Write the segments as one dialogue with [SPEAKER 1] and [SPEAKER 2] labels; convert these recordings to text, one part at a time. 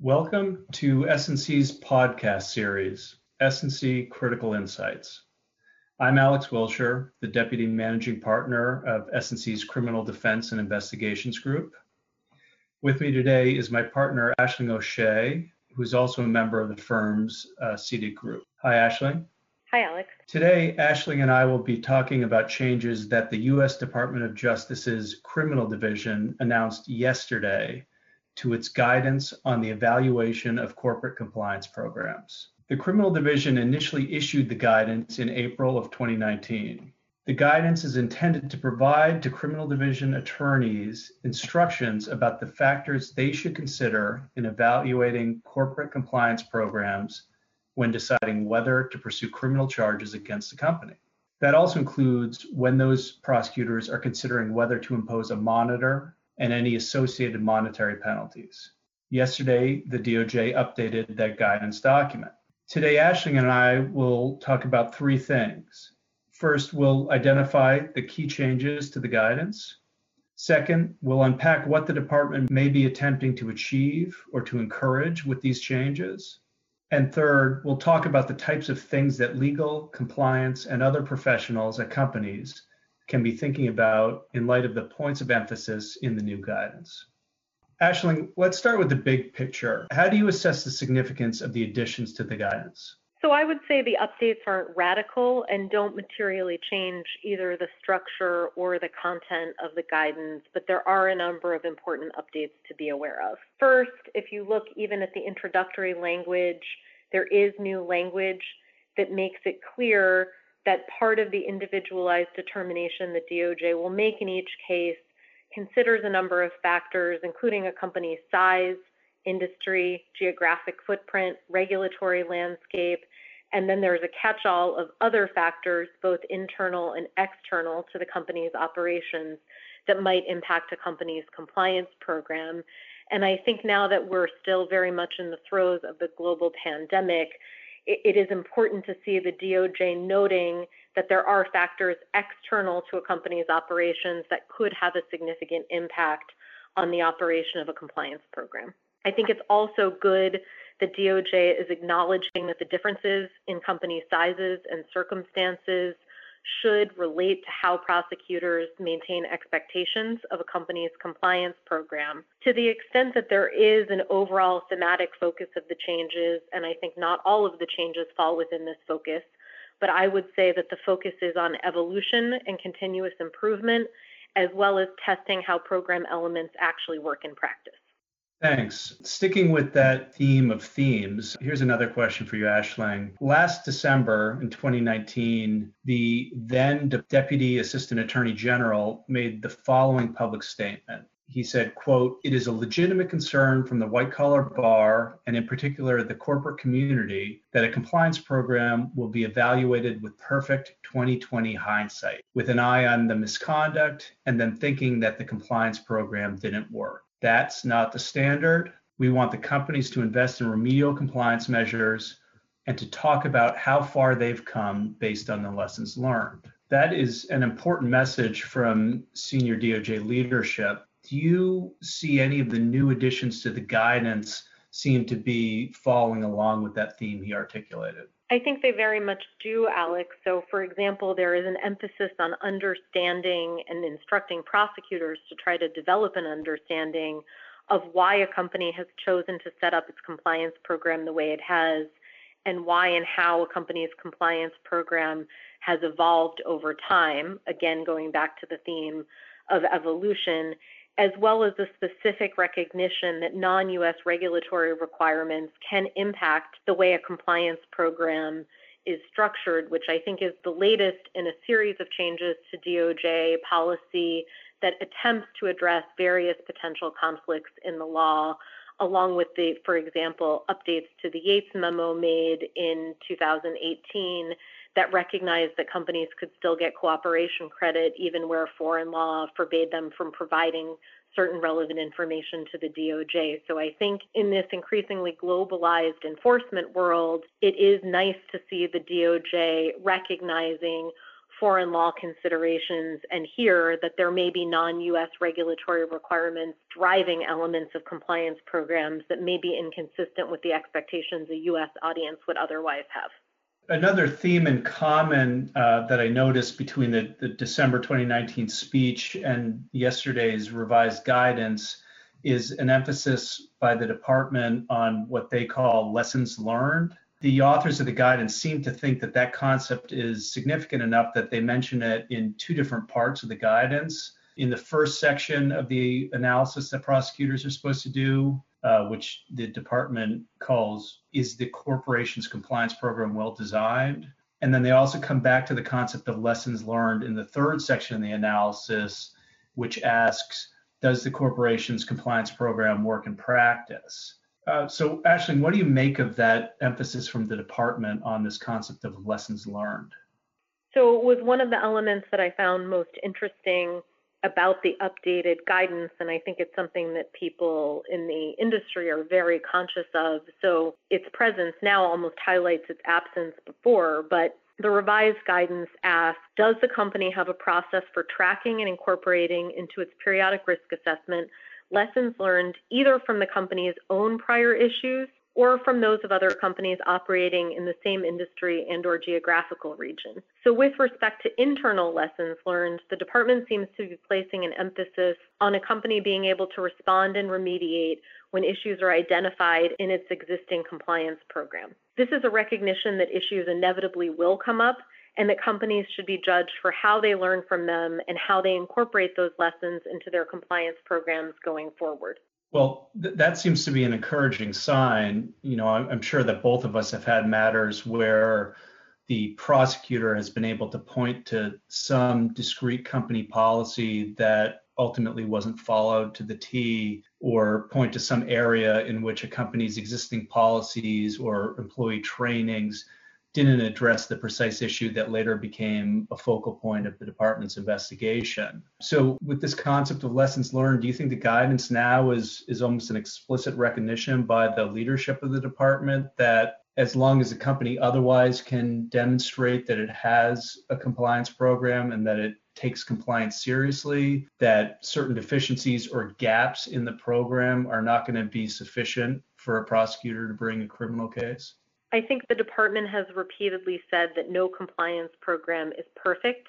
[SPEAKER 1] Welcome to S&C's podcast series, S&C Critical Insights. I'm Alex Willscher, the Deputy Managing Partner of S&C's Criminal Defense and Investigations Group. With me today is my partner, Aisling O'Shea, who's also a member of the firm's uh, group. Hi, Aisling.
[SPEAKER 2] Hi, Alex.
[SPEAKER 1] Today, Aisling and I will be talking about changes that the U.S. Department of Justice's Criminal Division announced yesterday to its guidance on the evaluation of corporate compliance programs. The Criminal Division initially issued the guidance in April of 2019. The guidance is intended to provide to Criminal Division attorneys instructions about the factors they should consider in evaluating corporate compliance programs when deciding whether to pursue criminal charges against a company. That also includes when those prosecutors are considering whether to impose a monitor and any associated monetary penalties. Yesterday, the DOJ updated that guidance document. Today, Aisling and I will talk about three things. First, we'll identify the key changes to the guidance. Second, we'll unpack what the department may be attempting to achieve or to encourage with these changes. And third, we'll talk about the types of things that legal, compliance, and other professionals at companies can be thinking about in light of the points of emphasis in the new guidance. Aisling, let's start with the big picture. How do you assess the significance of the additions to the guidance?
[SPEAKER 2] So I would say the updates aren't radical and don't materially change either the structure or the content of the guidance, but there are a number of important updates to be aware of. First, if you look even at the introductory language, there is new language that makes it clear that part of the individualized determination that DOJ will make in each case considers a number of factors, including a company's size, industry, geographic footprint, regulatory landscape, and then there's a catch all of other factors, both internal and external to the company's operations, that might impact a company's compliance program. And I think now that we're still very much in the throes of the global pandemic, it is important to see the DOJ noting that there are factors external to a company's operations that could have a significant impact on the operation of a compliance program. I think it's also good that DOJ is acknowledging that the differences in company sizes and circumstances should relate to how prosecutors maintain expectations of a company's compliance program. To the extent that there is an overall thematic focus of the changes, and I think not all of the changes fall within this focus, but I would say that the focus is on evolution and continuous improvement, as well as testing how program elements actually work in practice.
[SPEAKER 1] Thanks. Sticking with that theme of themes, here's another question for you, Aisling. Last December in 2019, the then Deputy Assistant Attorney General made the following public statement. He said, quote, it is a legitimate concern from the white collar bar and in particular the corporate community that a compliance program will be evaluated with perfect 2020 hindsight, with an eye on the misconduct and then thinking that the compliance program didn't work. That's not the standard. We want the companies to invest in remedial compliance measures and to talk about how far they've come based on the lessons learned. That is an important message from senior DOJ leadership. Do you see any of the new additions to the guidance seem to be following along with that theme he articulated?
[SPEAKER 2] I think they very much do, Alex. So, for example, there is an emphasis on understanding and instructing prosecutors to try to develop an understanding of why a company has chosen to set up its compliance program the way it has, and why and how a company's compliance program has evolved over time. Again, going back to the theme of evolution, as well as the specific recognition that non US regulatory requirements can impact the way a compliance program is structured, which I think is the latest in a series of changes to DOJ policy that attempts to address various potential conflicts in the law, along with the, for example, updates to the Yates memo made in 2018 that recognized that companies could still get cooperation credit even where foreign law forbade them from providing certain relevant information to the DOJ. So I think in this increasingly globalized enforcement world, it is nice to see the DOJ recognizing foreign law considerations and here that there may be non-US regulatory requirements driving elements of compliance programs that may be inconsistent with the expectations a US audience would otherwise have.
[SPEAKER 1] Another theme in common uh, that I noticed between the, the December 2019 speech and yesterday's revised guidance is an emphasis by the department on what they call lessons learned the authors of the guidance seem to think that that concept is significant enough that they mention it in two different parts of the guidance. In the first section of the analysis that prosecutors are supposed to do, uh, which the department calls Is the corporation's compliance program well designed? And then they also come back to the concept of lessons learned in the third section of the analysis, which asks Does the corporation's compliance program work in practice? Uh, so, Aisling, what do you make of that emphasis from the department on this concept of lessons learned?
[SPEAKER 2] So, it was one of the elements that I found most interesting about the updated guidance, and I think it's something that people in the industry are very conscious of. So, its presence now almost highlights its absence before, but the revised guidance asks Does the company have a process for tracking and incorporating into its periodic risk assessment lessons learned either from the company's own prior issues or from those of other companies operating in the same industry and or geographical region. So with respect to internal lessons learned, the department seems to be placing an emphasis on a company being able to respond and remediate when issues are identified in its existing compliance program. This is a recognition that issues inevitably will come up and that companies should be judged for how they learn from them and how they incorporate those lessons into their compliance programs going forward.
[SPEAKER 1] Well, th- that seems to be an encouraging sign. You know, I'm, I'm sure that both of us have had matters where the prosecutor has been able to point to some discrete company policy that ultimately wasn't followed to the T, or point to some area in which a company's existing policies or employee trainings didn't address the precise issue that later became a focal point of the department's investigation. So, with this concept of lessons learned, do you think the guidance now is is almost an explicit recognition by the leadership of the department that as long as the company otherwise can demonstrate that it has a compliance program and that it takes compliance seriously, that certain deficiencies or gaps in the program are not going to be sufficient for a prosecutor to bring a criminal case?
[SPEAKER 2] I think the department has repeatedly said that no compliance program is perfect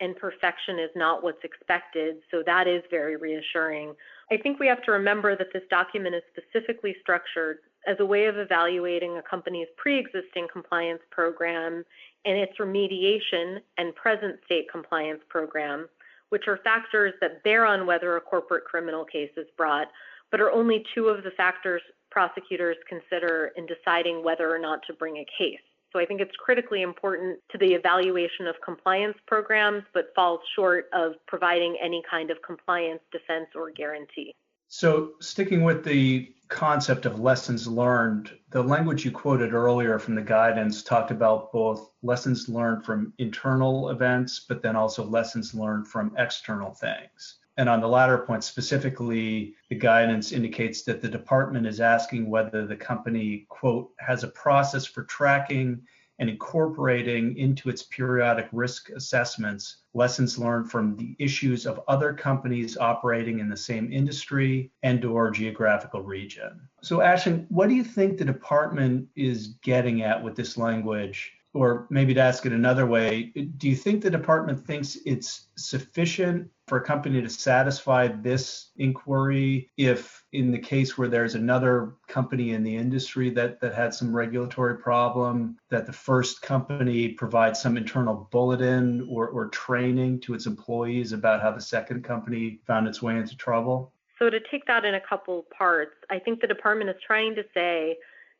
[SPEAKER 2] and perfection is not what's expected. So that is very reassuring. I think we have to remember that this document is specifically structured as a way of evaluating a company's pre existing compliance program and its remediation and present state compliance program, which are factors that bear on whether a corporate criminal case is brought, but are only two of the factors prosecutors consider in deciding whether or not to bring a case. So I think it's critically important to the evaluation of compliance programs, but falls short of providing any kind of compliance defense or guarantee.
[SPEAKER 1] So, sticking with the concept of lessons learned, the language you quoted earlier from the guidance talked about both lessons learned from internal events, but then also lessons learned from external things. And on the latter point specifically, the guidance indicates that the department is asking whether the company, quote, has a process for tracking and incorporating into its periodic risk assessments lessons learned from the issues of other companies operating in the same industry and or geographical region. So Aisling, what do you think the department is getting at with this language or maybe to ask it another way, do you think the department thinks it's sufficient for a company to satisfy this inquiry if in the case where there's another company in the industry that, that had some regulatory problem, that the first company provides some internal bulletin or, or training to its employees about how the second company found its way into trouble?
[SPEAKER 2] So to take that in a couple parts, I think the department is trying to say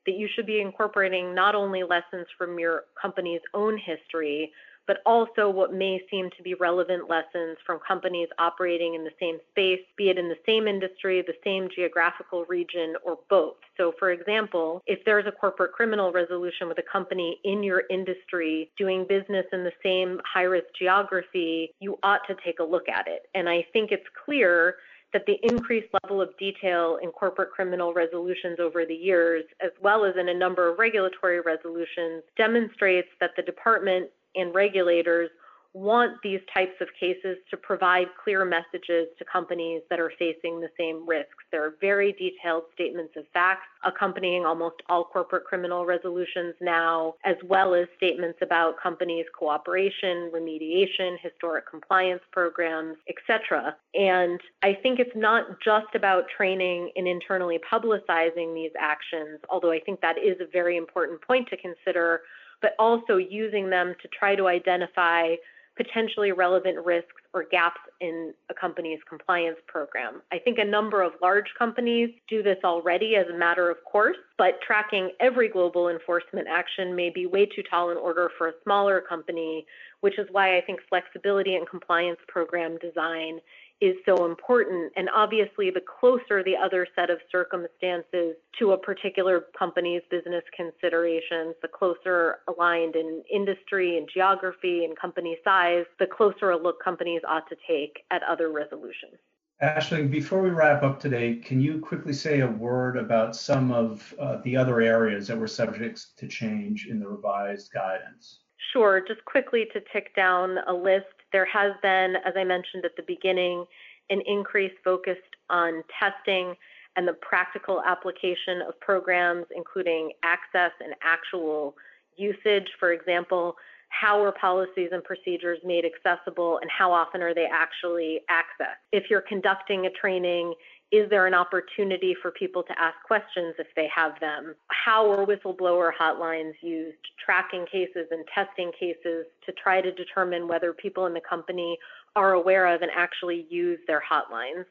[SPEAKER 2] that you should be incorporating not only lessons from your company's own history, but also what may seem to be relevant lessons from companies operating in the same space, be it in the same industry, the same geographical region, or both. So, for example, if there's a corporate criminal resolution with a company in your industry doing business in the same high risk geography, you ought to take a look at it. And I think it's clear that the increased level of detail in corporate criminal resolutions over the years, as well as in a number of regulatory resolutions, demonstrates that the department and regulators want these types of cases to provide clear messages to companies that are facing the same risks. There are very detailed statements of facts accompanying almost all corporate criminal resolutions now, as well as statements about companies' cooperation, remediation, historic compliance programs, etc. And I think it's not just about training and internally publicizing these actions, although I think that is a very important point to consider, but also using them to try to identify potentially relevant risks or gaps in a company's compliance program. I think a number of large companies do this already as a matter of course, but tracking every global enforcement action may be way too tall in order for a smaller company, which is why I think flexibility in compliance program design is so important. And obviously, the closer the other set of circumstances to a particular company's business considerations, the closer aligned in industry and geography and company size, the closer a look companies ought to take at other resolutions.
[SPEAKER 1] Aisling, before we wrap up today, can you quickly say a word about some of uh, the other areas that were subject to change in the revised guidance?
[SPEAKER 2] Sure. Just quickly to tick down a list, there has been, as I mentioned at the beginning, an increase focused on testing and the practical application of programs, including access and actual usage. For example, how are policies and procedures made accessible and how often are they actually accessed? If you're conducting a training is there an opportunity for people to ask questions if they have them? How are whistleblower hotlines used, tracking cases and testing cases to try to determine whether people in the company are aware of and actually use their hotlines?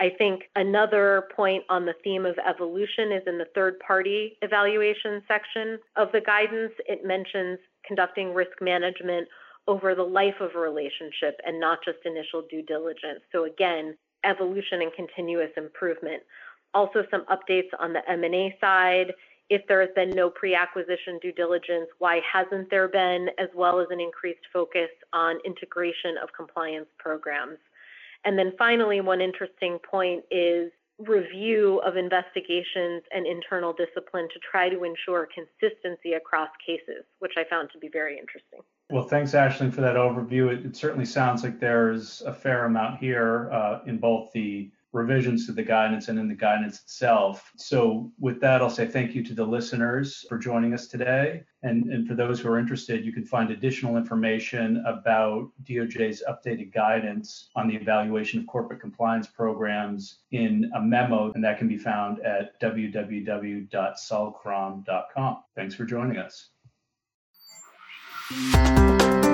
[SPEAKER 2] I think another point on the theme of evolution is in the third party evaluation section of the guidance. It mentions conducting risk management over the life of a relationship and not just initial due diligence. So again, evolution and continuous improvement. Also some updates on the M&A side. If there has been no pre-acquisition due diligence, why hasn't there been, as well as an increased focus on integration of compliance programs. And then finally, one interesting point is review of investigations and internal discipline to try to ensure consistency across cases, which I found to be very interesting.
[SPEAKER 1] Well, thanks, Aisling, for that overview. It, it certainly sounds like there's a fair amount here uh, in both the revisions to the guidance and in the guidance itself. So, with that, I'll say thank you to the listeners for joining us today. And, and for those who are interested, you can find additional information about DOJ's updated guidance on the evaluation of corporate compliance programs in a memo, and that can be found at www.sullcrom.com. Thanks for joining us. Música